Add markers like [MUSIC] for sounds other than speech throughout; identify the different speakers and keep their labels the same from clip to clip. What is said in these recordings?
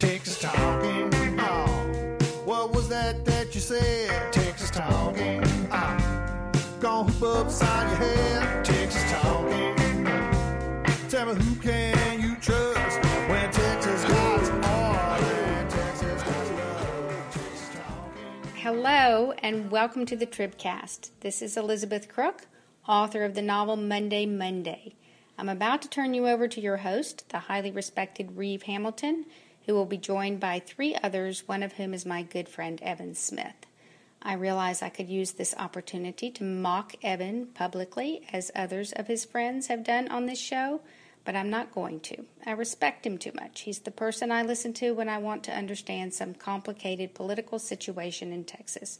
Speaker 1: Texas talking. Oh, what was that that you said? Texas talking. Ah. Oh, gonna hoop upside your head. Texas talking. Tell me who can you trust when Texas gods are Texas. Texas talking.
Speaker 2: Hello, and welcome to the Tribcast. This is Elizabeth Crook, author of the novel Monday Monday. I'm about to turn you over to your host, the highly respected Reeve Hamilton, who will be joined by three others, one of whom is my good friend Evan Smith. I realize I could use this opportunity to mock Evan publicly, as others of his friends have done on this show, but I'm not going to. I respect him too much. He's the person I listen to when I want to understand some complicated political situation in Texas.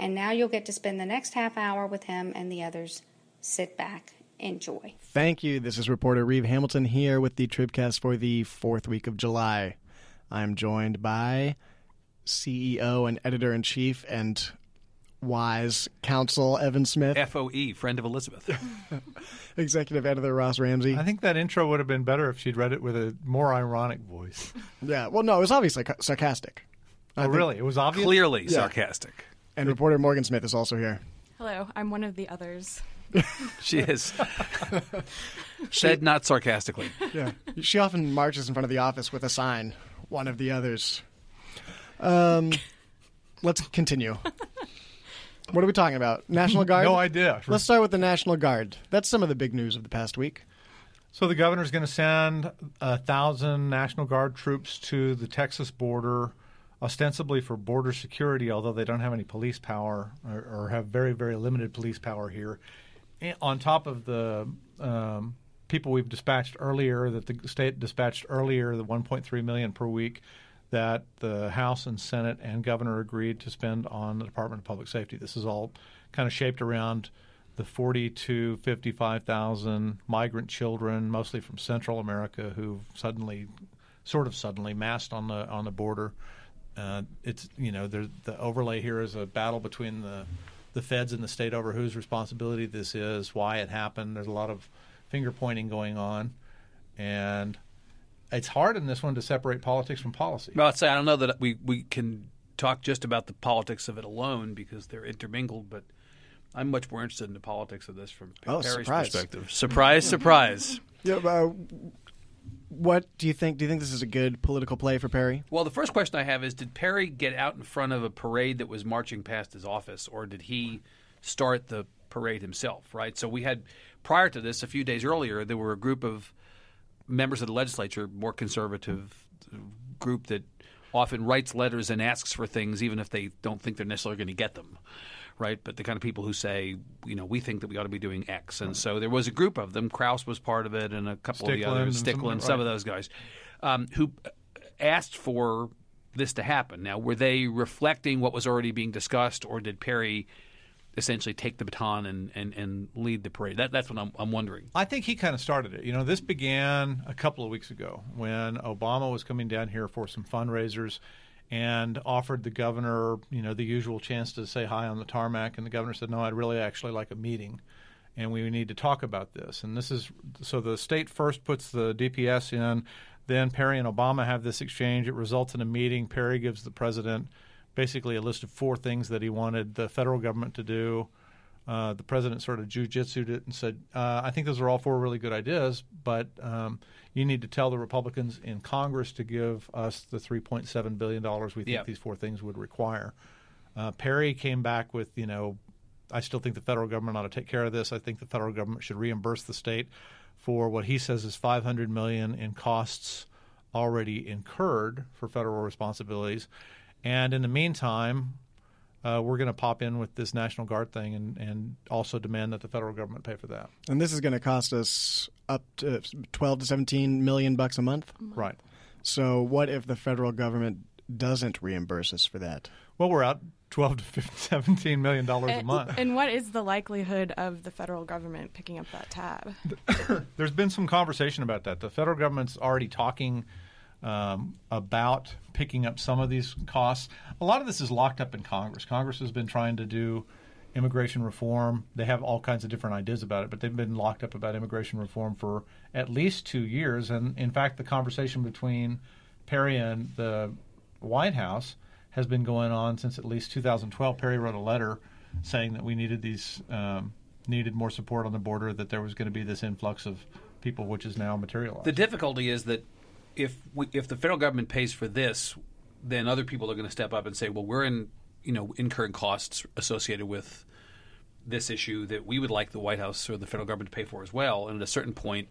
Speaker 2: And now you'll get to spend the next half hour with him and the others. Sit back, enjoy.
Speaker 3: Thank you. This is reporter Reeve Hamilton here with the Tribcast for the fourth week of July. I'm joined by CEO and editor in chief and wise counsel Evan Smith,
Speaker 4: FOE, friend of Elizabeth. [LAUGHS]
Speaker 3: executive editor Ross Ramsey.
Speaker 5: I think that intro would have been better if she'd read it with a more ironic voice. [LAUGHS]
Speaker 3: Yeah, well, no, it was obviously sarcastic.
Speaker 5: Oh,
Speaker 3: think-
Speaker 5: really? It was obvious.
Speaker 4: Clearly
Speaker 3: Yeah.
Speaker 4: sarcastic.
Speaker 3: And reporter Morgan Smith is also here.
Speaker 6: Hello, I'm one of the others. [LAUGHS]
Speaker 4: She is. Said not sarcastically.
Speaker 3: Yeah, she often marches in front of the office with a sign, "One of the others." Um, [LAUGHS] let's continue. What are we talking about? National Guard.
Speaker 5: No idea.
Speaker 3: Let's start with the National Guard. That's some of the big news of the past week.
Speaker 5: So the governor's going to send a thousand National Guard troops to the Texas border, ostensibly for border security, although they don't have any police power or, or have very, very limited police power here. And on top of the um, people we've dispatched earlier, that the state dispatched earlier, the 1.3 million per week that the House and Senate and governor agreed to spend on the Department of Public Safety. This is all kind of shaped around the 40 to 55,000 migrant children, mostly from Central America, who suddenly, sort of suddenly, massed on the on the border. Uh, it's you know the overlay here is a battle between the the feds and the state over whose responsibility this is, why it happened. There's a lot of finger pointing going on, and it's hard in this one to separate politics from policy.
Speaker 4: Well, I'd say I don't know that we, we can talk just about the politics of it alone because they're intermingled, but I'm much more interested in the politics of this from
Speaker 3: Oh,
Speaker 4: Perry's
Speaker 3: surprise.
Speaker 4: perspective. Surprise, surprise.
Speaker 3: Yeah. Uh, what do you think? Do you think this is a good political play for Perry?
Speaker 4: Well, the first question I have is Did Perry get out in front of a parade that was marching past his office, or did he start the parade himself, right? So we had, prior to this, a few days earlier, there were a group of members of the legislature, more conservative group that often writes letters and asks for things, even if they don't think they're necessarily going to get them. Right, but the kind of people who say, you know, we think that we ought to be doing X, and so there was a group of them. Krause was part of it, and a couple of the
Speaker 5: Stickland
Speaker 4: others,
Speaker 5: and some-
Speaker 4: Stickland, some of those guys, um, who asked for this to happen. Now, were they reflecting what was already being discussed, or did Perry essentially take the baton and, and, and lead the parade? That, that's what I'm, I'm wondering.
Speaker 5: I think he kind of started it. You know, this began a couple of weeks ago when Obama was coming down here for some fundraisers and offered the governor, you know, the usual chance to say hi on the tarmac. And the governor said, no, I'd really actually like a meeting. And we need to talk about this. And this is so the state first puts the DPS in, then Perry and Obama have this exchange. It results in a meeting. Perry gives the president basically a list of four things that he wanted the federal government to do. Uh, the president sort of jujitsued it and said, uh, I think those are all four really good ideas, but um, you need to tell the Republicans in Congress to give us the $3.7 billion we think
Speaker 4: Yeah.
Speaker 5: these four things would require. Uh, Perry came back with, you know, I still think the federal government ought to take care of this. I think the federal government should reimburse the state for what he says is 500 million in costs already incurred for federal responsibilities. And in the meantime, uh, we're going to pop in with this National Guard thing and, and also demand that the federal government pay for that.
Speaker 3: And this is going to cost us up to 12 to 17 million bucks a month.
Speaker 5: Right.
Speaker 3: So what if the federal government doesn't reimburse us for that?
Speaker 5: Well, we're out 12 to 15, [LAUGHS] 17 million dollars a month.
Speaker 6: and what is the likelihood of the federal government picking up that tab? [COUGHS]
Speaker 5: There's been some conversation about that. The federal government's already talking um, about picking up some of these costs. A lot of this is locked up in Congress. Congress has been trying to do immigration reform. They have all kinds of different ideas about it, but they've been locked up about immigration reform for at least two years. And in fact, the conversation between Perry and the White House has been going on since at least 2012. Perry wrote a letter saying that we needed these um, needed more support on the border, that there was going to be this influx of people, which is now materialized.
Speaker 4: The difficulty is that if we, if the federal government pays for this, then other people are going to step up and say, "Well, we're in you know incurring costs associated with this issue that we would like the White House or the federal government to pay for as well." And at a certain point,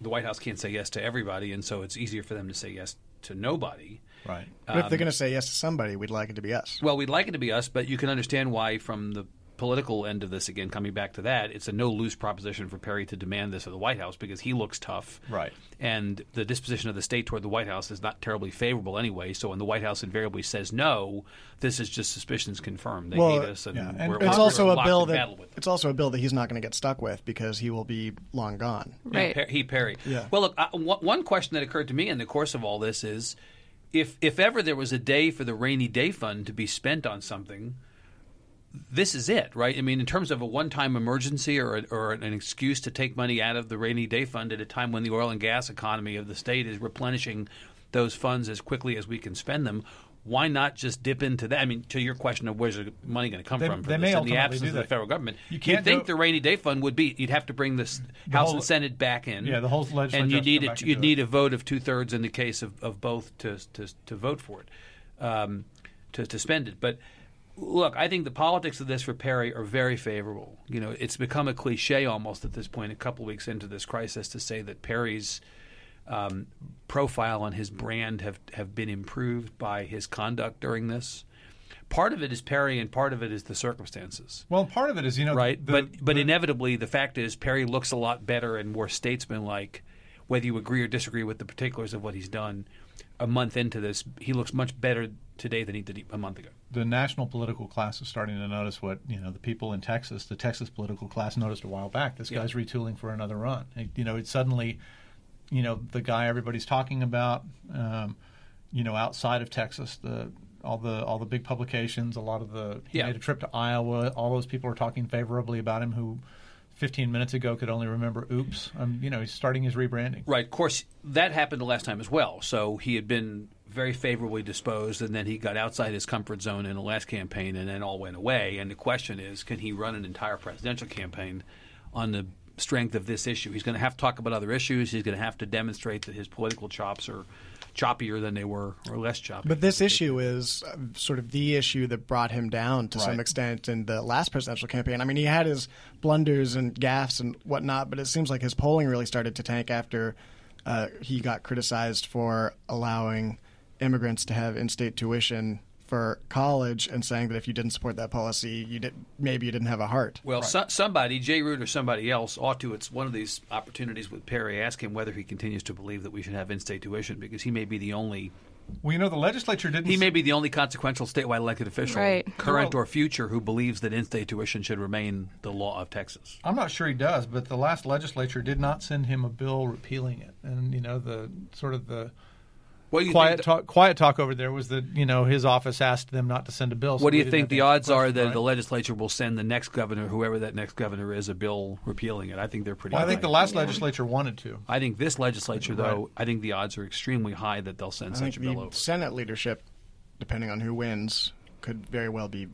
Speaker 4: the White House can't say yes to everybody, and so it's easier for them to say yes to nobody.
Speaker 5: right.
Speaker 3: But if they're um, going to say yes to somebody, we'd like it to be us.
Speaker 4: Well, we'd like it to be us, but you can understand why, from the political end of this, again, coming back to that, it's a no lose proposition for Perry to demand this of the White House because he looks tough.
Speaker 5: Right.
Speaker 4: And the disposition of the state toward the White House is not terribly favorable anyway. So when the White House invariably says no, this is just suspicions confirmed. They
Speaker 3: Well,
Speaker 4: hate us, and,
Speaker 5: yeah, and
Speaker 4: we're,
Speaker 3: It's
Speaker 4: we're
Speaker 3: also a bill that
Speaker 4: battle with them.
Speaker 3: it's also a bill that he's not going to get stuck with because he will be long gone.
Speaker 6: Right.
Speaker 4: Per- he Perry.
Speaker 3: Yeah.
Speaker 4: Well, look, uh, one one question that occurred to me in the course of all this is, if if ever there was a day for the rainy day fund to be spent on something, this is it, right? I mean, in terms of a one-time emergency or or an excuse to take money out of the rainy day fund at a time when the oil and gas economy of the state is replenishing those funds as quickly as we can spend them. Why not just dip into that? I mean, to your question of where's the money going to come
Speaker 5: They-
Speaker 4: from?
Speaker 5: They
Speaker 4: this,
Speaker 5: may
Speaker 4: in the absence of the
Speaker 5: that.
Speaker 4: federal government,
Speaker 5: You
Speaker 4: you'd
Speaker 5: can't
Speaker 4: think the rainy day fund would be. You'd have to bring this House
Speaker 5: whole-
Speaker 4: and Senate back in.
Speaker 5: Yeah, the whole legislature
Speaker 4: and you need
Speaker 5: come
Speaker 4: it,
Speaker 5: back and
Speaker 4: you'd need
Speaker 5: it.
Speaker 4: a vote of two thirds in the case of, of both to, to to vote for it, um, to to spend it. But look, I think the politics of this for Perry are very favorable. You know, it's become a cliche almost at this point, a couple weeks into this crisis, to say that Perry's um, profile and his brand have have been improved by his conduct during this. Part of it is Perry, and part of it is the circumstances
Speaker 5: Well, part of it is you know
Speaker 4: right?
Speaker 5: the-
Speaker 4: but but
Speaker 5: the-
Speaker 4: inevitably, the fact is Perry looks a lot better and more statesmanlike. Whether you agree or disagree with the particulars of what he's done, a month into this, he looks much better today than he did a month ago.
Speaker 5: The national political class is starting to notice what you know the people in Texas, the Texas political class noticed a while back. This
Speaker 4: Yeah.
Speaker 5: guy's retooling for another run. It- you know, it's suddenly, you know, the guy everybody's talking about. Um, you know, outside of Texas, the all the all the big publications, a lot of the he
Speaker 4: Yeah.
Speaker 5: made a trip to Iowa. All those people are talking favorably about him. Who, 15 minutes ago, could only remember "Oops." Um, you know, he's starting his rebranding.
Speaker 4: Right. Of course, that happened the last time as well. So he had been very favorably disposed, and then he got outside his comfort zone in the last campaign, and then all went away. And the question is, can he run an entire presidential campaign on the strength of this issue? He's going to have to talk about other issues. He's going to have to demonstrate that his political chops are choppier than they were, or less choppy.
Speaker 3: But this issue is uh, sort of the issue that brought him down to some extent in the last presidential campaign. I mean, he had his blunders and gaffes and whatnot, but it seems like his polling really started to tank after uh, he got criticized for allowing immigrants to have in-state tuition for college and saying that if you didn't support that policy, you did maybe you didn't have a heart.
Speaker 4: Well, so, somebody, Jay Root or somebody else, ought to. It's one of these opportunities with Perry. Ask him whether he continues to believe that we should have in-state tuition, because he may be the only
Speaker 5: Well, you know, the legislature didn't.
Speaker 4: he may be the only consequential statewide elected official,
Speaker 6: Right.
Speaker 4: current
Speaker 5: Well-
Speaker 4: or future, who believes that in-state tuition should remain the law of Texas.
Speaker 5: I'm not sure he does, but the last legislature did not send him a bill repealing it, and you know the sort of the
Speaker 4: What do you
Speaker 5: quiet
Speaker 4: think?
Speaker 5: talk. Quiet talk over there was that you know his office asked them not to send a bill. so
Speaker 4: what do you think the odds are that
Speaker 5: right?
Speaker 4: the legislature will send the next governor, whoever that next governor is, a bill repealing it? I think they're pretty.
Speaker 5: Well, I think the last legislature wanted to.
Speaker 4: I think this legislature, though, I think the odds are extremely high that they'll send
Speaker 3: I
Speaker 4: such
Speaker 3: think
Speaker 4: a bill
Speaker 3: the
Speaker 4: over.
Speaker 3: Senate leadership, depending on who wins, could very well be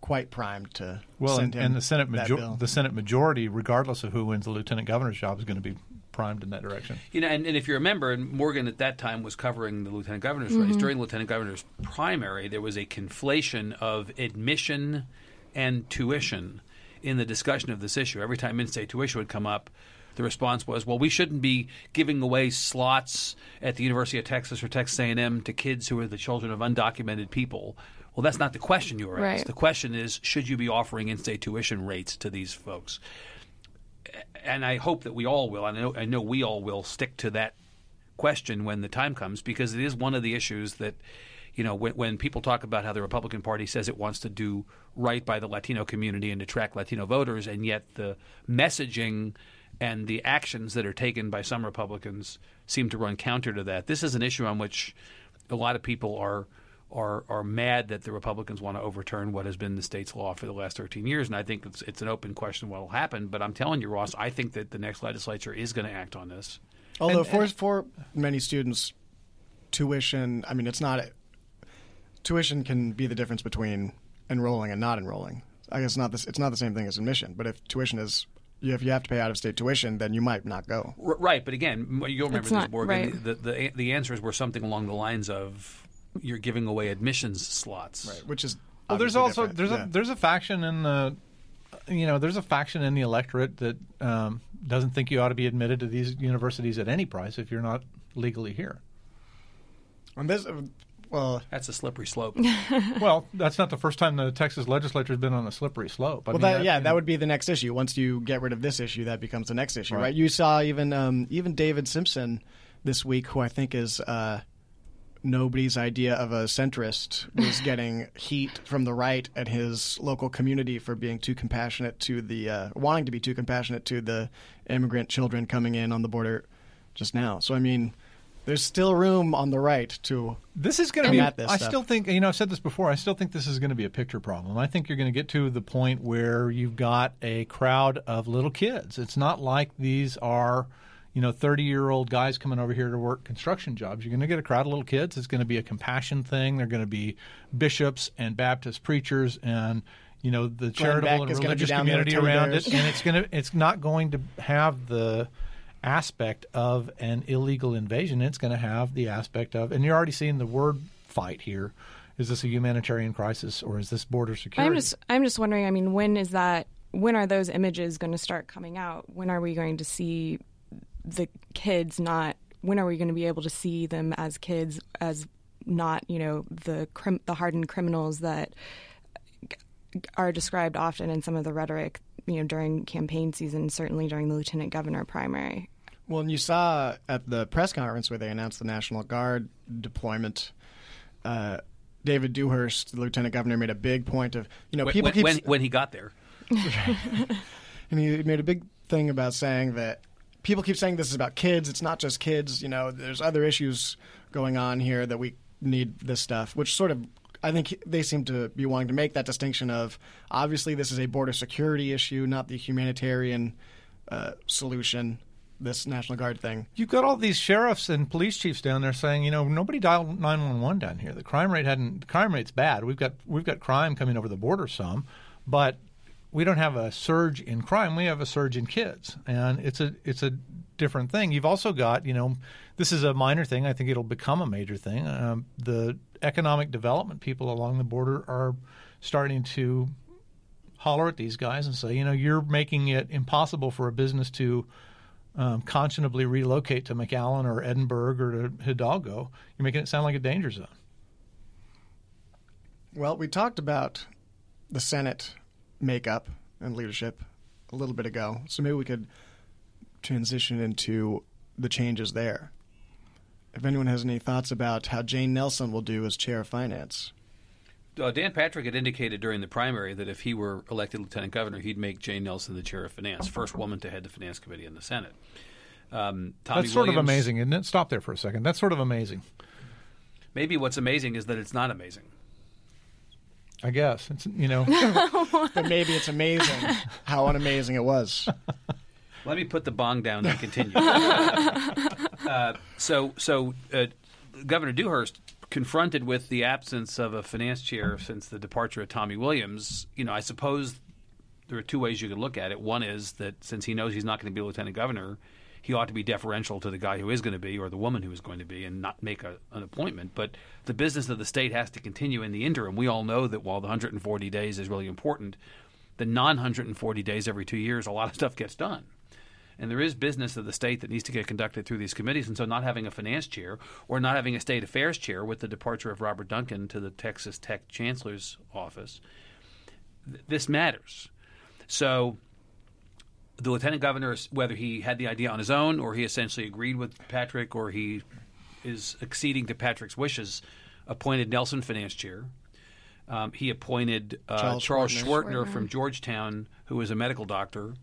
Speaker 3: quite primed to
Speaker 5: Well,
Speaker 3: send
Speaker 5: and,
Speaker 3: him
Speaker 5: and the Senate
Speaker 3: that
Speaker 5: major- the Senate majority, regardless of who wins the lieutenant governor's job, is going to be primed in that direction.
Speaker 4: You know, and, and if you remember, and Morgan at that time was covering the lieutenant governor's race. Mm-hmm. During the lieutenant governor's primary, there was a conflation of admission and tuition in the discussion of this issue. Every time in-state tuition would come up, the response was, "Well, we shouldn't be giving away slots at the University of Texas or Texas A&M to kids who are the children of undocumented people." Well, that's not the question you were asked.
Speaker 6: Right.
Speaker 4: The question is, should you be offering in-state tuition rates to these folks? And I hope that we all will. I know I know we all will stick to that question when the time comes because it is one of the issues that you know when, when people talk about how the Republican Party says it wants to do right by the Latino community and attract Latino voters, and yet the messaging and the actions that are taken by some Republicans seem to run counter to that. This is an issue on which a lot of people are are are mad that the Republicans want to overturn what has been the state's law for the last 13 years, and I think it's it's an open question what will happen. But I'm telling you, Ross, I think that the next legislature is going to act on this.
Speaker 3: Although
Speaker 5: And-
Speaker 3: for
Speaker 5: and-
Speaker 3: for many students, tuition. I mean, it's not. Tuition can be the difference between enrolling and not enrolling. I guess not this. It's not the same thing as admission. But if tuition is, if you have to pay out of state tuition, then you might not go.
Speaker 4: R- right, but again, you'll remember
Speaker 6: It's
Speaker 4: this, Morgan.
Speaker 6: right.
Speaker 4: The, the the answers were something along the lines of you're giving away admissions slots.
Speaker 3: Right, Which is
Speaker 5: Well, there's also
Speaker 3: different.
Speaker 5: there's
Speaker 3: Yeah.
Speaker 5: a there's a faction in the you know there's a faction in the electorate that um, doesn't think you ought to be admitted to these universities at any price if you're not legally here.
Speaker 3: And this, well,
Speaker 4: That's a slippery slope. [LAUGHS]
Speaker 5: well, that's not the first time the Texas legislature's been on a slippery slope. I
Speaker 3: well,
Speaker 5: mean,
Speaker 3: that, yeah,
Speaker 5: you
Speaker 3: that
Speaker 5: know,
Speaker 3: would be the next issue. Once you get rid of this issue, that becomes the next issue, right?
Speaker 5: Right.
Speaker 3: You saw even um, even David Simpson this week, who I think is uh, nobody's idea of a centrist, was [LAUGHS] getting heat from the right at his local community for being too compassionate to the uh, wanting to be too compassionate to the immigrant children coming in on the border just now. So I mean, there's still room on the right to
Speaker 5: This is going to be.
Speaker 3: at this
Speaker 5: I
Speaker 3: stuff.
Speaker 5: still think you know. I've said this before. I still think this is going to be a picture problem. I think you're going to get to the point where you've got a crowd of little kids. It's not like these are, you know, 30 year old guys coming over here to work construction jobs. You're going to get a crowd of little kids. It's going to be a compassion thing. They're going to be bishops and Baptist preachers and. You know the charitable and
Speaker 3: is gonna be
Speaker 5: religious community around it, and it's gonna it's not going to have the aspect of an illegal invasion. It's going to have the aspect of, and you're already seeing the word fight here. Is this a humanitarian crisis or is this border security?
Speaker 6: I'm just I'm just wondering. I mean, when is that? When are those images going to start coming out? When are we going to see the kids not? When are we going to be able to see them as kids, as not you know the crim- the hardened criminals that are described often in some of the rhetoric, you know, during campaign season, certainly during the lieutenant governor primary.
Speaker 3: Well, and you saw at the press conference where they announced the National Guard deployment, uh, David Dewhurst, the lieutenant governor, made a big point of you know
Speaker 4: when,
Speaker 3: people
Speaker 4: when,
Speaker 3: keep
Speaker 4: when, when he got there. [LAUGHS]
Speaker 3: and he made a big thing about saying that people keep saying this is about kids. It's not just kids. You know, there's other issues going on here that we need this stuff, which sort of. I think they seem to be wanting to make that distinction of obviously this is a border security issue, not the humanitarian uh, solution. This National Guard thing.
Speaker 5: You've got all these sheriffs and police chiefs down there saying, you know, nobody dialed 911 down here. The crime rate hadn't. The crime rate's bad. We've got we've got crime coming over the border some, but we don't have a surge in crime. We have a surge in kids, and it's a it's a different thing. You've also got, you know, this is a minor thing. I think it'll become a major thing. Um, the economic development people along the border are starting to holler at these guys and say, you know, you're making it impossible for a business to um, conscionably relocate to McAllen or Edinburg or to Hidalgo. You're making it sound like a danger zone.
Speaker 3: Well, we talked about the Senate makeup and leadership a little bit ago, so maybe we could transition into the changes there. If anyone has any thoughts about how Jane Nelson will do as chair of finance.
Speaker 4: Uh, Dan Patrick had indicated during the primary that if he were elected lieutenant governor, he'd make Jane Nelson the chair of finance, first woman to head the finance committee in the Senate. Um, Tommy
Speaker 5: That's sort of amazing, isn't it? Stop there for a second. That's sort of amazing.
Speaker 4: Maybe what's amazing is that it's not amazing.
Speaker 5: I guess it's you know [LAUGHS]
Speaker 3: But maybe it's amazing how unamazing it was.
Speaker 4: Let me put the bong down and continue. [LAUGHS] uh, so, so uh, Governor Dewhurst, confronted with the absence of a finance chair since the departure of Tommy Williams, you know, I suppose there are two ways you could look at it. One is that since he knows he's not going to be lieutenant governor, he ought to be deferential to the guy who is going to be or the woman who is going to be and not make a, an appointment. But the business of the state has to continue in the interim. We all know that while the 140 days is really important, the non 140 days every two years, a lot of stuff gets done. And there is business of the state that needs to get conducted through these committees. And so, not having a finance chair or not having a state affairs chair with the departure of Robert Duncan to the Texas Tech Chancellor's office, th- this matters. So, the lieutenant governor, whether he had the idea on his own or he essentially agreed with Patrick or he is acceding to Patrick's wishes, appointed Nelson finance chair. Um, he appointed uh,
Speaker 3: Charles
Speaker 4: Charles,
Speaker 3: Schwertner.
Speaker 4: Schwertner, from Georgetown, who is a medical doctor,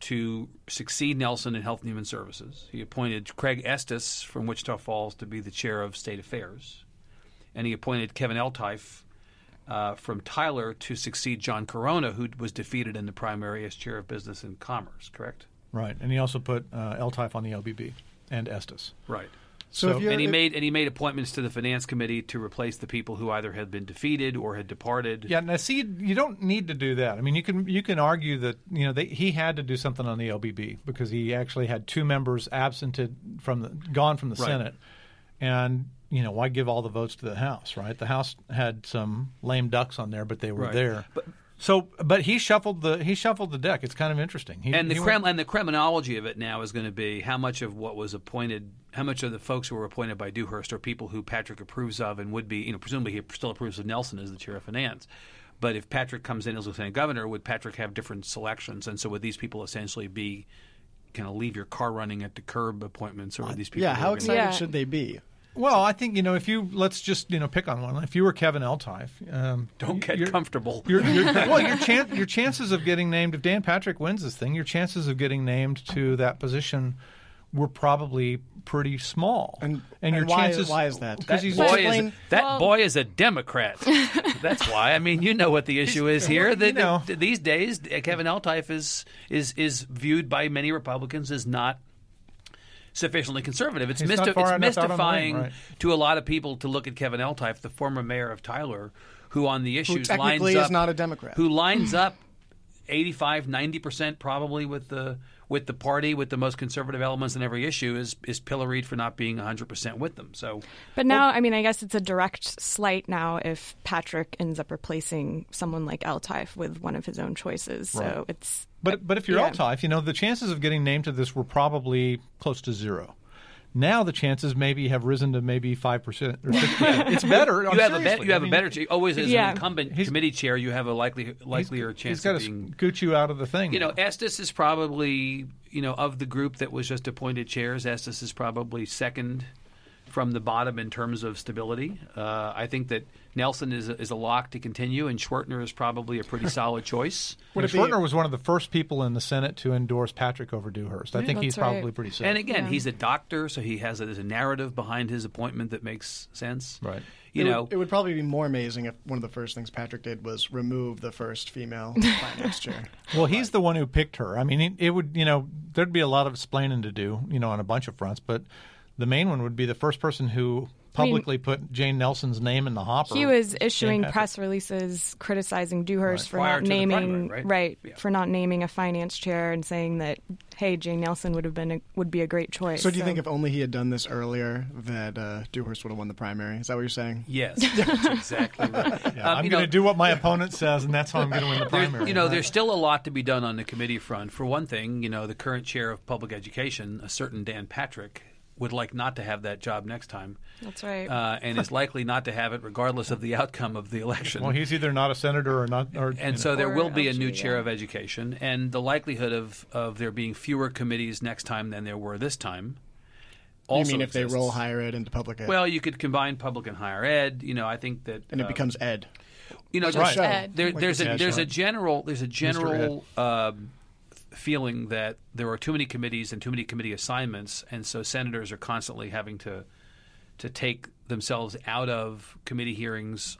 Speaker 4: to succeed Nelson in Health and Human Services. He appointed Craig Estes from Wichita Falls to be the chair of State Affairs. And he appointed Kevin Eltife uh, from Tyler to succeed John Carona, who was defeated in the primary as chair of Business and Commerce, correct?
Speaker 5: right. And he also put uh, Eltife on the LBB and Estes.
Speaker 4: Right.
Speaker 3: So if you're-
Speaker 4: and he made and he made appointments to the finance committee to replace the people who either had been defeated or had departed.
Speaker 5: Yeah, now see, you don't need to do that. I mean, you can you can argue that you know they, he had to do something on the LBB because he actually had two members absented from the gone from the
Speaker 4: Right.
Speaker 5: Senate, and you know why give all the votes to the House, right? The House had some lame ducks on there, but they were
Speaker 4: Right.
Speaker 5: there.
Speaker 4: But-
Speaker 5: so, but he shuffled the he shuffled the deck. It's kind of interesting. He,
Speaker 4: and the
Speaker 5: he
Speaker 4: crem-
Speaker 5: went-
Speaker 4: and the Kremlinology of it now is going to be how much of what was appointed, how much of the folks who were appointed by Dewhurst are people who Patrick approves of and would be, you know, presumably he still approves of Nelson as the chair of finance. But if Patrick comes in as lieutenant governor, would Patrick have different selections? And so would these people essentially be kind of leave your car running at the curb appointments, or would these people?
Speaker 3: yeah, how
Speaker 4: are gonna-
Speaker 3: excited
Speaker 6: Yeah.
Speaker 3: should they be?
Speaker 5: Well, I think you know if you let's just you know pick on one. If you were Kevin Eltife, um,
Speaker 4: Don't get
Speaker 5: you're-
Speaker 4: comfortable.
Speaker 5: Your, your, [LAUGHS] well, your, chan- your chances of getting named, if Dan Patrick wins this thing, your chances of getting named to that position were probably pretty small.
Speaker 3: And,
Speaker 5: and your
Speaker 3: why,
Speaker 5: chances.
Speaker 3: why is that?
Speaker 5: Because
Speaker 4: That
Speaker 5: he's
Speaker 4: boy is that
Speaker 6: Well-
Speaker 4: boy is a Democrat. [LAUGHS] That's why. I mean, you know what the issue is here.
Speaker 5: well,
Speaker 4: That
Speaker 5: you know.
Speaker 4: that these days, Kevin Eltife is is is viewed by many Republicans as not sufficiently conservative. It's,
Speaker 5: He's
Speaker 4: it's
Speaker 5: enough out on the wing,
Speaker 4: mystifying
Speaker 5: right.
Speaker 4: to a lot of people to look at Kevin Eltife, the former mayor of Tyler, who on the issues
Speaker 3: technically
Speaker 4: lines
Speaker 3: is
Speaker 4: up,
Speaker 3: not a Democrat.
Speaker 4: who lines up 85 90 percent probably with the with the party with the most conservative elements in every issue is is pilloried for not being 100 percent with them so
Speaker 6: But now, I mean, I guess it's a direct slight now if Patrick ends up replacing someone like Eltife with one of his own choices. So it's
Speaker 5: But but if you're
Speaker 6: Yeah.
Speaker 5: Eltife, you know the chances of getting named to this were probably close to zero. Now the chances maybe have risen to maybe five percent or six percent. [LAUGHS] It's better.
Speaker 4: you have a bet, you have a better ch- always as
Speaker 6: Yeah.
Speaker 4: an incumbent
Speaker 5: He's-
Speaker 4: committee chair you have a likely likelier chance
Speaker 5: He's got to
Speaker 4: being
Speaker 5: scoot you out of the thing.
Speaker 4: you know Estes is probably you know of the group that was just appointed chairs Estes is probably second from the bottom in terms of stability uh, I think that Nelson is a, is a lock to continue and Schwertner is probably a pretty [LAUGHS] solid choice
Speaker 5: Would
Speaker 3: it be-
Speaker 5: Schwertner was one of the first people in the Senate to endorse Patrick over Dewhurst. I think he's
Speaker 6: right.
Speaker 5: probably pretty safe.
Speaker 4: And again,
Speaker 6: Yeah.
Speaker 4: he's a doctor, so he has a, there's a narrative behind his appointment that makes sense.
Speaker 5: Right.
Speaker 4: You
Speaker 3: it
Speaker 4: know,
Speaker 3: would, it would probably be more amazing if one of the first things Patrick did was remove the first female [LAUGHS] finance chair.
Speaker 5: Well, he's the one who picked her. I mean, it, it would, you know, there'd be a lot of explaining to do, you know, on a bunch of fronts, but the main one would be the first person who publicly put Jane Nelson's name in the hopper.
Speaker 6: he was issuing press releases criticizing Dewhurst
Speaker 5: Right.
Speaker 6: for
Speaker 4: Prior
Speaker 6: not naming
Speaker 4: primary, right? Yeah.
Speaker 6: for not naming a finance chair and saying that hey Jane Nelson would have been a, would be a great choice.
Speaker 3: So do you think if only he had done this earlier that uh, Dewhurst would have won the primary? Is that what you're saying?
Speaker 4: yes, [LAUGHS] that's exactly right.
Speaker 5: Yeah,
Speaker 4: Um,
Speaker 5: I'm going to do what my opponent says, and that's how I'm going to win the
Speaker 4: there's-
Speaker 5: primary.
Speaker 4: you know, there's still a lot to be done on the committee front. For one thing, you know, the current chair of public education, a certain Dan Patrick, would like not to have that job next time,
Speaker 6: that's right.
Speaker 4: uh, and is likely not to have it regardless of the outcome of the election.
Speaker 5: Well, he's either not a senator or not. Or, you
Speaker 4: and
Speaker 5: know.
Speaker 4: so there
Speaker 6: Or
Speaker 4: will be a new chair
Speaker 6: yeah.
Speaker 4: of education, and the likelihood of, of there being fewer committees next time than there were this time. Also
Speaker 3: you mean if they roll higher ed into public ed?
Speaker 4: Well, you could combine public and higher ed. You know, I think that
Speaker 3: and it
Speaker 4: uh,
Speaker 3: becomes ed.
Speaker 4: you know
Speaker 3: Like
Speaker 4: there's,
Speaker 3: the
Speaker 4: there,
Speaker 3: Like
Speaker 4: there's a there's
Speaker 5: show.
Speaker 4: a general there's a general um, feeling that there are too many committees and too many committee assignments, and so senators are constantly having to to take themselves out of committee hearings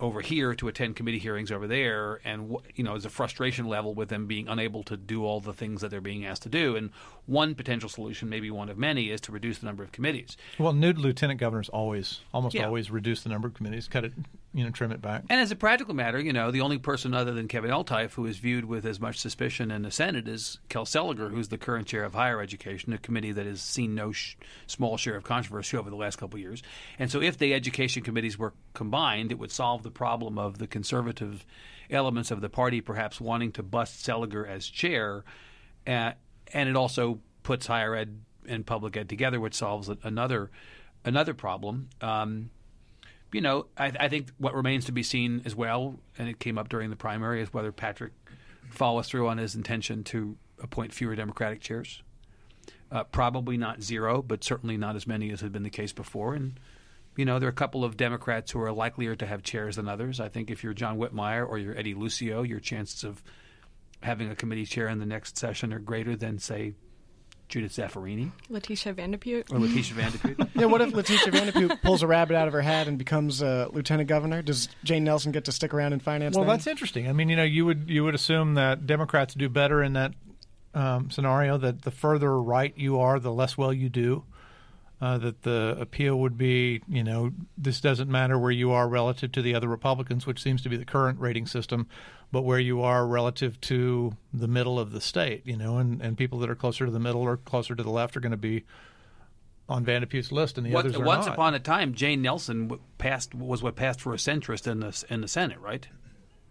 Speaker 4: over here to attend committee hearings over there, and you know, there's a frustration level with them being unable to do all the things that they're being asked to do. And one potential solution, maybe one of many, is to reduce the number of committees.
Speaker 5: well, new lieutenant governors always, almost
Speaker 4: Yeah.
Speaker 5: always reduce the number of committees, cut it, you know, trim it back.
Speaker 4: And as a practical matter, you know, the only person other than Kevin Eltife who is viewed with as much suspicion in the Senate is Kel Seliger, who's the current chair of higher education, a committee that has seen no sh- small share of controversy over the last couple of years. And so, if the education committees were combined, it would solve the problem of the conservative elements of the party perhaps wanting to bust Seliger as chair, uh, and it also puts higher ed and public ed together, which solves another another problem. Um, you know, I, I think what remains to be seen as well, and it came up during the primary, is whether Patrick follows through on his intention to appoint fewer Democratic chairs. Uh, probably not zero, but certainly not as many as had been the case before. And you know, there are a couple of Democrats who are likelier to have chairs than others. I think if you're John Whitmire or you're Eddie Lucio, your chances of having a committee chair in the next session are greater than, say, Judith Zaffirini
Speaker 6: Letitia Vanderpute.
Speaker 4: or Leticia Van de Putte. [LAUGHS]
Speaker 3: Yeah, what if Leticia Van de Putte pulls a rabbit out of her hat and becomes uh, lieutenant governor? Does Jane Nelson get to stick around in finance?
Speaker 5: Well,
Speaker 3: then?
Speaker 5: that's interesting. I mean, you know, you would you would assume that Democrats do better in that um, scenario. That the further right you are, the less well you do. Uh, that the appeal would be, you know, this doesn't matter where you are relative to the other Republicans, which seems to be the current rating system, but where you are relative to the middle of the state, you know, and, and people that are closer to the middle or closer to the left are going to be on Van de Putte's list, and the
Speaker 4: What-
Speaker 5: others are
Speaker 4: once
Speaker 5: not.
Speaker 4: upon a time, Jane Nelson passed was what passed for a centrist in the in the Senate, right?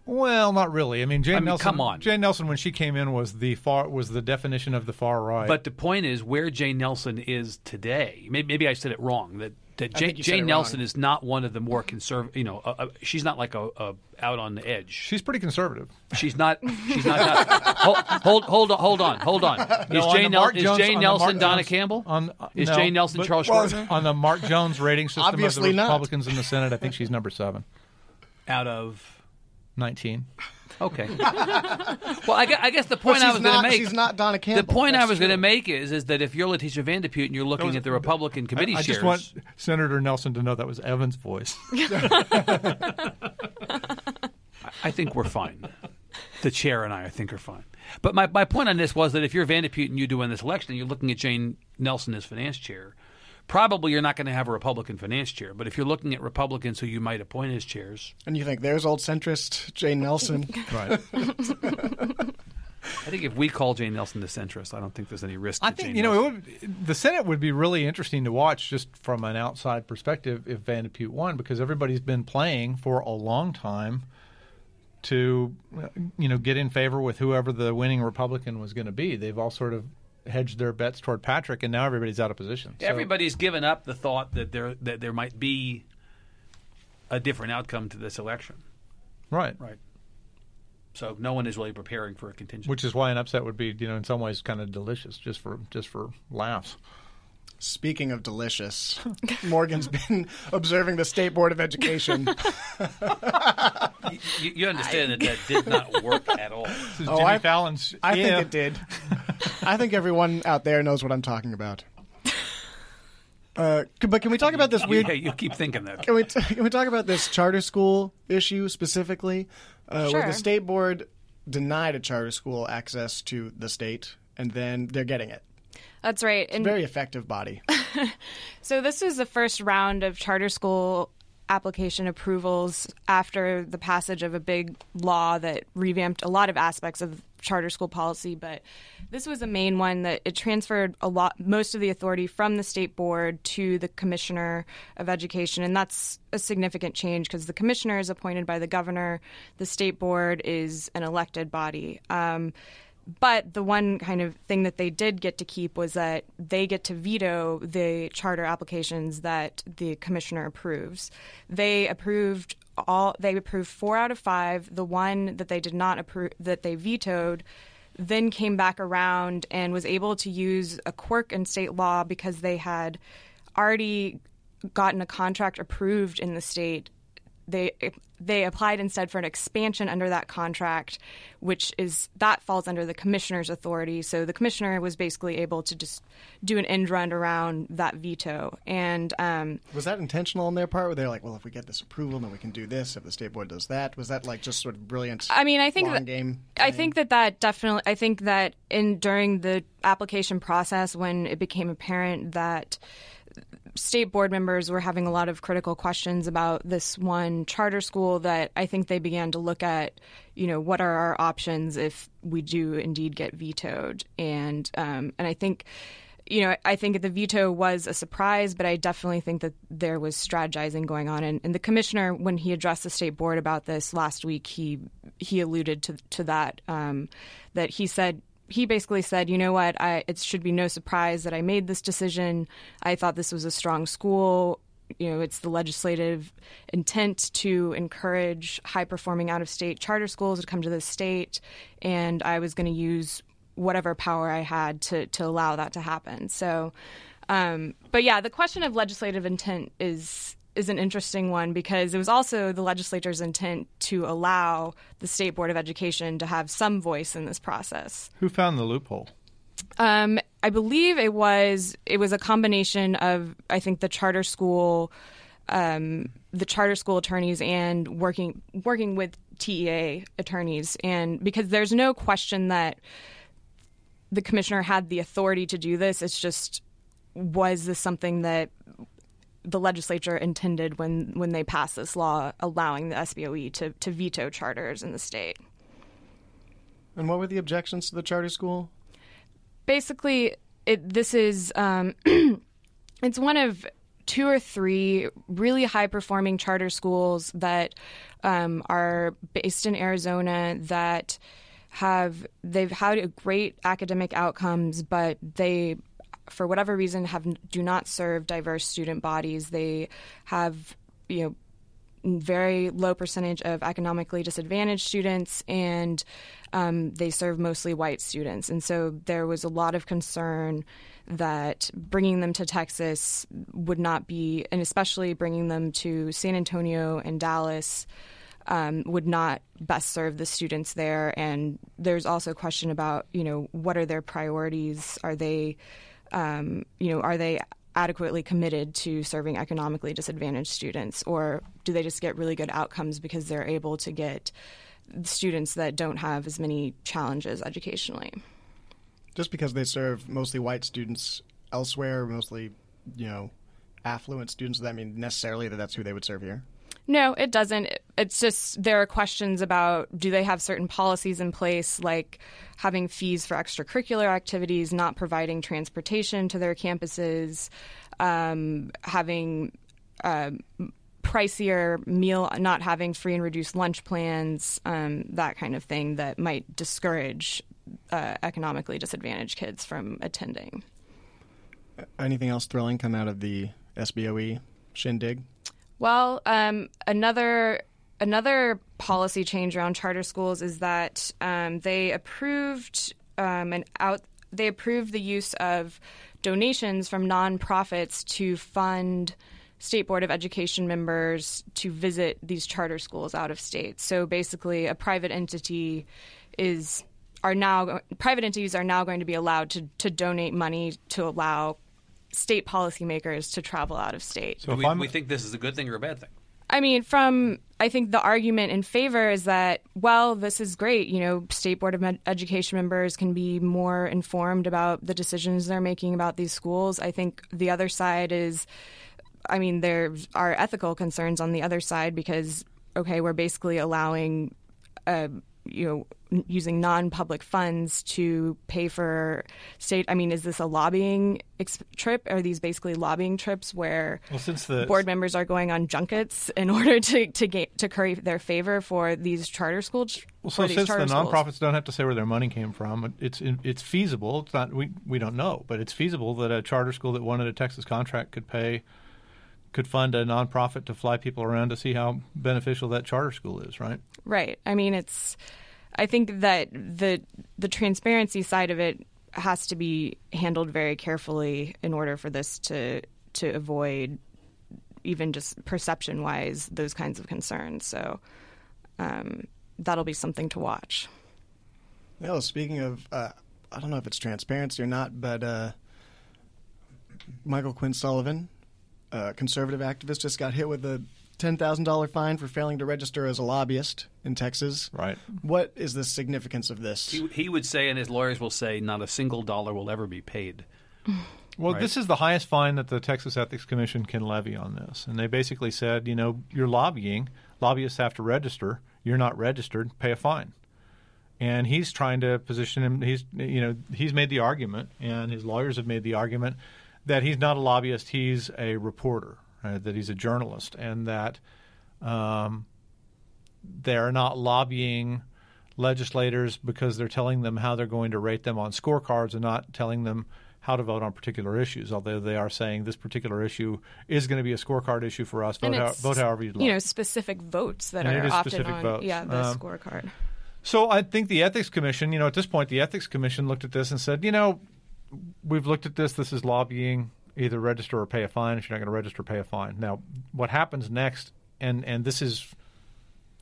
Speaker 5: Well, not really. I mean, Jane
Speaker 4: I mean,
Speaker 5: Nelson.
Speaker 4: come on.
Speaker 5: Jane Nelson, when she came in, was the far was the definition of the far right.
Speaker 4: But the point is where Jane Nelson is today. Maybe, maybe I said it wrong. That that
Speaker 3: I
Speaker 4: Jane,
Speaker 3: think you said
Speaker 4: Jane
Speaker 3: it wrong.
Speaker 4: Nelson is not one of the more conservative. You know, uh, uh, she's not like a, a out on the edge.
Speaker 5: she's pretty conservative.
Speaker 4: She's not. She's not. not hold, hold hold on hold on hold on. Is
Speaker 5: No, on
Speaker 4: Jane,
Speaker 5: the
Speaker 4: Nel-
Speaker 5: Mark
Speaker 4: is
Speaker 5: Jones-
Speaker 4: Jane
Speaker 5: on
Speaker 4: Nelson
Speaker 5: Mark
Speaker 4: Donna
Speaker 5: Jones-
Speaker 4: Campbell?
Speaker 5: On, uh,
Speaker 4: is
Speaker 5: no,
Speaker 4: Jane Nelson
Speaker 5: but-
Speaker 4: Charles
Speaker 3: well,
Speaker 5: on the Mark Jones rating system
Speaker 3: Obviously
Speaker 5: of the
Speaker 3: not.
Speaker 5: Republicans in the Senate? I think she's number seven,
Speaker 4: out of
Speaker 5: nineteen.
Speaker 4: Okay. well, I, gue- I guess the
Speaker 3: But
Speaker 4: point I was going to
Speaker 3: not-
Speaker 4: make.
Speaker 3: she's not Donna Campbell.
Speaker 4: The point I
Speaker 3: That's
Speaker 4: was going to
Speaker 3: true.
Speaker 4: make is is that if you're Leticia Van de Putte and you're looking
Speaker 5: was-
Speaker 4: at the Republican committee
Speaker 5: I, I
Speaker 4: chairs,
Speaker 5: just want Senator Nelson to know that was Evan's voice. [LAUGHS]
Speaker 4: I think we're fine. The chair and I, I think, are fine. But my, my point on this was that if you're Van de Putte and you do win this election and you're looking at Jane Nelson as finance chair, probably you're not going to have a Republican finance chair. But if you're looking at Republicans who you might appoint as chairs,
Speaker 3: And you think there's old centrist Jane Nelson? [LAUGHS]
Speaker 5: right.
Speaker 4: I think if we call Jane Nelson the centrist, I don't think there's any risk.
Speaker 5: I
Speaker 4: to
Speaker 5: think
Speaker 4: Jane
Speaker 5: you know
Speaker 4: Nelson.
Speaker 5: it would, the Senate would be really interesting to watch just from an outside perspective if Van Vanderpute won because everybody's been playing for a long time to uh, you know get in favor with whoever the winning Republican was going to be. They've all sort of hedged their bets toward Patrick, and now everybody's out of position. So-
Speaker 4: Everybody's given up the thought that there that there might be a different outcome to this election.
Speaker 5: right,
Speaker 4: Right. So no one is really preparing for a contingency.
Speaker 5: which is why an upset would be you know in some ways kind of delicious just for just for laughs.
Speaker 3: Speaking of delicious, [LAUGHS] Morgan's been observing the State Board of Education. [LAUGHS]
Speaker 4: you, you understand that that did not work at all. [LAUGHS]
Speaker 5: This is
Speaker 3: Oh,
Speaker 5: Jimmy
Speaker 3: I-
Speaker 5: Fallon's.
Speaker 3: I
Speaker 5: yeah.
Speaker 3: think it did. I think everyone out there knows what I'm talking about. Uh, but can we talk about this weird?
Speaker 4: Yeah, you keep thinking that.
Speaker 3: Can we t- can we talk about this charter school issue specifically, uh, where the state board denied a charter school access to the state, and then they're getting it.
Speaker 6: That's right. And
Speaker 3: Very effective body. [LAUGHS]
Speaker 6: So this is the first round of charter school application approvals after the passage of a big law that revamped a lot of aspects of charter school policy, but this was a main one that it transferred a lot most of the authority from the state board to the commissioner of education and that's a significant change because the commissioner is appointed by the governor, the state board is an elected body. Um, but the one kind of thing that they did get to keep was that they get to veto the charter applications that the commissioner approves. They approved all they approved 4 out of 5. The one that they did not approve that they vetoed then came back around and was able to use a quirk in state law because they had already gotten a contract approved in the state they they applied instead for an expansion under that contract, which is that falls under the commissioner's authority. So the commissioner was basically able to just do an end run around that veto. And um,
Speaker 3: Was that intentional on their part? Where they're like, well, if we get this approval, then we can do this. If the state board does that, was that like just sort of brilliant?
Speaker 6: I mean, I think that,
Speaker 3: game.
Speaker 6: I think that that definitely. I think that in during the application process, when it became apparent that state board members were having a lot of critical questions about this one charter school, that I think they began to look at, you know, what are our options if we do indeed get vetoed, and um, and I think. You know, I think the veto was a surprise, but I definitely think that there was strategizing going on. And, and the commissioner, when he addressed the state board about this last week, he he alluded to to that. Um, that he said he basically said, you know what, I, it should be no surprise that I made this decision. I thought this was a strong school. You know, it's the legislative intent to encourage high performing out of state charter schools to come to the state, and I was going to use whatever power I had to to allow that to happen. So, um, but yeah, the question of legislative intent is is an interesting one because it was also the legislature's intent to allow the state board of education to have some voice in this process.
Speaker 5: Who found the loophole?
Speaker 6: Um, I believe it was it was a combination of I think the charter school, um, the charter school attorneys, and working working with TEA attorneys, and because there's no question that the commissioner had the authority to do this. It's just was this something that the legislature intended when, when they passed this law allowing the SBOE to, to veto charters in the state?
Speaker 3: And what were the objections to the charter school?
Speaker 6: Basically, it, this is um, [CLEARS THROAT] it's one of two or three really high performing charter schools that um, are based in Arizona that have they've had great academic outcomes, but they for whatever reason have do not serve diverse student bodies. They have you know very low percentage of economically disadvantaged students, and um, they serve mostly white students. And so there was a lot of concern that bringing them to Texas would not be, and especially bringing them to San Antonio and Dallas. Um, would not best serve the students there, and there's also a question about you know what are their priorities? Are they, um, you know, are they adequately committed to serving economically disadvantaged students, or do they just get really good outcomes because they're able to get students that don't have as many challenges educationally?
Speaker 3: Just because they serve mostly white students elsewhere, mostly, you know, affluent students, does that mean necessarily that that's who they would serve here?
Speaker 6: No, it doesn't. It's just there are questions about do they have certain policies in place, like having fees for extracurricular activities, not providing transportation to their campuses, um, having uh, pricier meal, not having free and reduced lunch plans, um, that kind of thing that might discourage uh, economically disadvantaged kids from attending.
Speaker 3: Anything else thrilling come out of the SBOE shindig?
Speaker 6: Well, um, another another policy change around charter schools is that um, they approved um, an out they approved the use of donations from nonprofits to fund state board of education members to visit these charter schools out of state. So basically, a private entity is are now private entities are now going to be allowed to to donate money to allow state policymakers to travel out of state.
Speaker 4: So we, we think this is a good thing or a bad thing?
Speaker 6: I mean, from I think the argument in favor is that well, this is great. You know, state board of Ed- education members can be more informed about the decisions they're making about these schools. I think the other side is, I mean, there are ethical concerns on the other side because okay, we're basically allowing. You know using non-public funds to pay for state i mean is this a lobbying ex- trip are these basically lobbying trips where
Speaker 5: well, since the
Speaker 6: board members are going on junkets in [LAUGHS] order to to get to curry their favor for these charter schools
Speaker 5: well so since the
Speaker 6: schools?
Speaker 5: nonprofits don't have to say where their money came from it's it's feasible it's not we we don't know but it's feasible that a charter school that wanted a texas contract could pay could fund a nonprofit to fly people around to see how beneficial that charter school is, right?
Speaker 6: Right. I mean, it's. I think that the the transparency side of it has to be handled very carefully in order for this to to avoid even just perception wise those kinds of concerns. So um, that'll be something to watch.
Speaker 3: Well, speaking of, uh, I don't know if it's transparency or not, but uh, Michael Quinn Sullivan a conservative activist just got hit with a ten thousand dollar fine for failing to register as a lobbyist in Texas.
Speaker 5: Right.
Speaker 3: What is the significance of this?
Speaker 4: He, he would say, and his lawyers will say, not a single dollar will ever be paid. [SIGHS]
Speaker 5: Well,
Speaker 4: Right.
Speaker 5: this is the highest fine that the Texas Ethics Commission can levy on this. And they basically said, you know, you're lobbying, lobbyists have to register. You're not registered, pay a fine. And he's trying to position him he's you know, he's made the argument and his lawyers have made the argument that he's not a lobbyist, he's a reporter, uh, that he's a journalist and that um, they're not lobbying legislators because they're telling them how they're going to rate them on scorecards and not telling them how to vote on particular issues. Although they are saying this particular issue is going to be a scorecard issue for us. Vote, how, vote however you'd like.
Speaker 6: You know, specific votes that
Speaker 5: And
Speaker 6: are
Speaker 5: specific
Speaker 6: on.
Speaker 5: votes.
Speaker 6: Yeah, the
Speaker 5: Um,
Speaker 6: scorecard.
Speaker 5: So I think the ethics commission, you know, at this point, the ethics commission looked at this and said, you know, we've looked at this. This is lobbying. Either register or pay a fine. If you're not going to register, pay a fine. Now, what happens next? And and this is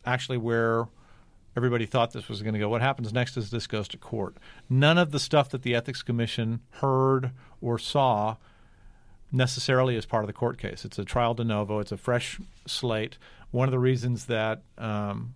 Speaker 5: actually where everybody thought this was going to go. What happens next is this goes to court. None of the stuff that the ethics commission heard or saw necessarily is part of the court case. It's a trial de novo. It's a fresh slate. One of the reasons that um,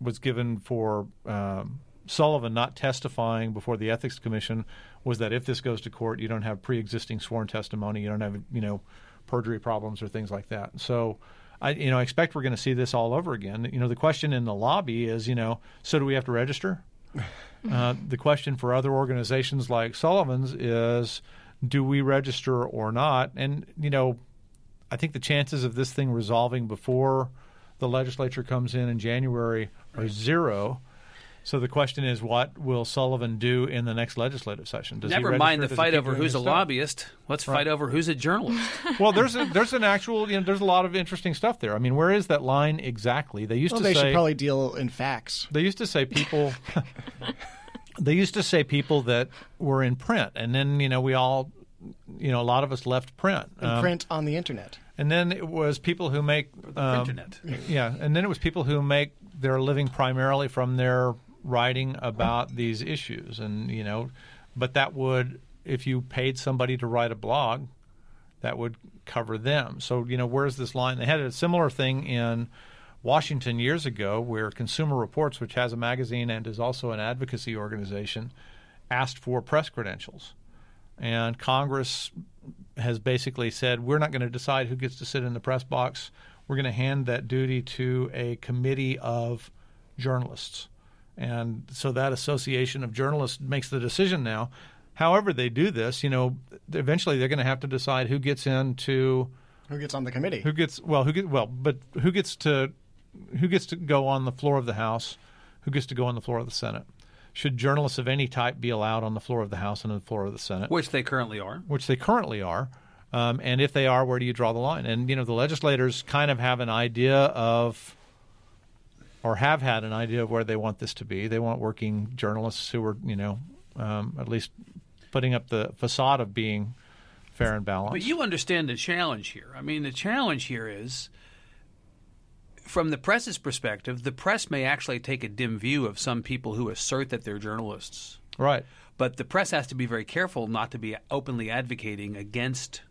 Speaker 5: was given for um, Sullivan not testifying before the ethics commission was that if this goes to court, you don't have pre-existing sworn testimony, you don't have you know perjury problems or things like that. So. I, you know, I expect we're going to see this all over again. You know, the question in the lobby is, you know, so do we have to register? [LAUGHS] Uh, the question for other organizations like Sullivan's is, do we register or not? And you know, I think the chances of this thing resolving before the legislature comes in in January are zero. So the question is, what will Sullivan do in the next legislative session? Does he
Speaker 4: Never mind the fight over who's a
Speaker 5: stuff?
Speaker 4: lobbyist. Let's fight over who's a journalist. [LAUGHS]
Speaker 5: Well, there's a, there's an actual you know there's a lot of interesting stuff there. I mean, where is that line exactly? They used
Speaker 3: Well,
Speaker 5: to
Speaker 3: they
Speaker 5: say
Speaker 3: should probably deal in facts.
Speaker 5: they used to say people [LAUGHS] they used to say people that were in print and then you know we all you know a lot of us left print
Speaker 3: In
Speaker 5: Um,
Speaker 3: print on the internet.
Speaker 5: and then it was people who make um,
Speaker 4: internet.
Speaker 5: yeah and then it was people who make their living primarily from their writing about these issues and you know but that would if you paid somebody to write a blog that would cover them so you know where's this line they had a similar thing in Washington years ago where Consumer Reports which has a magazine and is also an advocacy organization asked for press credentials and Congress has basically said we're not going to decide who gets to sit in the press box. We're going to hand that duty to a committee of journalists. And so that association of journalists makes the decision now. However, they do this, you know, eventually they're going to have to decide who gets into
Speaker 3: Who gets on the committee?
Speaker 5: who gets well, who get well, but who gets to who gets to go on the floor of the House, who gets to go on the floor of the Senate. Should journalists of any type be allowed on the floor of the House and on the floor of the Senate?
Speaker 4: Which they currently are.
Speaker 5: which they currently are. Um, and if they are, where do you draw the line? And you know, the legislators kind of have an idea of, or have had an idea of where they want this to be. They want working journalists who are, you know, um, at least putting up the facade of being fair and balanced.
Speaker 4: But you understand the challenge here. I mean, the challenge here is from the press's perspective, the press may actually take a dim view of some people who assert that they're journalists.
Speaker 5: right?
Speaker 4: But the press has to be very careful not to be openly advocating against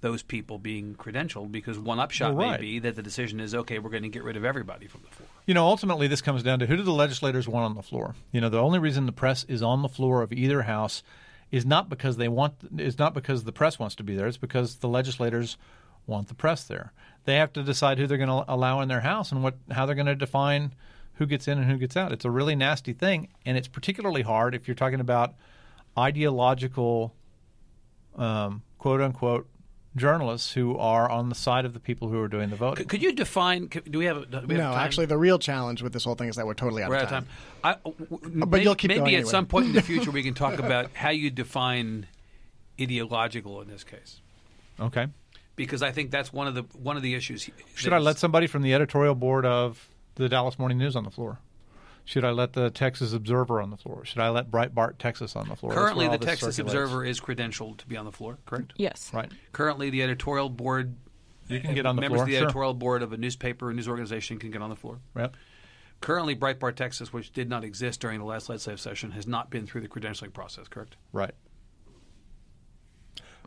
Speaker 4: those people being credentialed because one upshot
Speaker 5: Well,
Speaker 4: may be that the decision is okay, we're going to get rid of everybody from the floor.
Speaker 5: You know, ultimately, this comes down to who do the legislators want on the floor? You know, the only reason the press is on the floor of either house is not because they want is not because the press wants to be there. It's because the legislators want the press there. They have to decide who they're going to allow in their house and what how they're going to define who gets in and who gets out. It's a really nasty thing, and it's particularly hard if you're talking about ideological, um, quote unquote, journalists who are on the side of the people who are doing the voting.
Speaker 4: Could, could you define? could- Do we have? Do we have
Speaker 3: no,
Speaker 4: time?
Speaker 3: actually, the real challenge with this whole thing is that we're totally out
Speaker 4: We're
Speaker 3: of
Speaker 4: out
Speaker 3: time.
Speaker 4: of time. I, w-
Speaker 3: But
Speaker 4: may-
Speaker 3: you'll keep
Speaker 4: maybe
Speaker 3: going
Speaker 4: at
Speaker 3: anyway.
Speaker 4: some point in the future we can [LAUGHS] talk about how you define ideological in this case,
Speaker 5: Okay.
Speaker 4: because I think that's one of the one of the issues.
Speaker 5: Should I let somebody from the editorial board of the Dallas Morning News on the floor? Should I let the Texas Observer on the floor? Should I let Breitbart Texas on the floor? That's
Speaker 4: Currently, the Texas
Speaker 5: circulates.
Speaker 4: Observer is credentialed to be on the floor. Correct.
Speaker 6: Yes.
Speaker 5: Right.
Speaker 4: Currently, the editorial board.
Speaker 5: You can get on the
Speaker 4: members
Speaker 5: floor.
Speaker 4: of the
Speaker 5: sure.
Speaker 4: editorial board of a newspaper or news organization can get on the floor.
Speaker 5: Yep.
Speaker 4: Currently, Breitbart Texas, which did not exist during the last legislative session, has not been through the credentialing process. Correct.
Speaker 5: Right.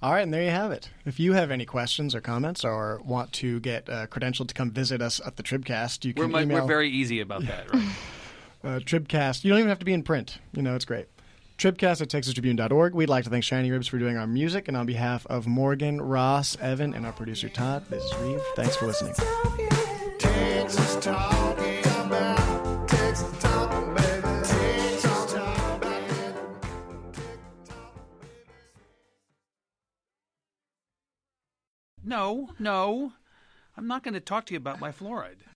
Speaker 3: All right, and there you have it. If you have any questions or comments or want to get uh, credentialed to come visit us at the Tribcast, you
Speaker 4: We're,
Speaker 3: can email
Speaker 4: we're very easy about that. Right? [LAUGHS]
Speaker 3: uh, Tribcast. You don't even have to be in print. You know, it's great. Tribcast at texastribune.org. We'd like to thank Shiny Ribs for doing our music, and on behalf of Morgan, Ross, Evan, and our producer Todd, this is Reeve. Thanks for listening.
Speaker 1: Texas talking about Texas talking, baby. Texas talking about
Speaker 4: no, no, I'm not going to talk to you about my fluoride.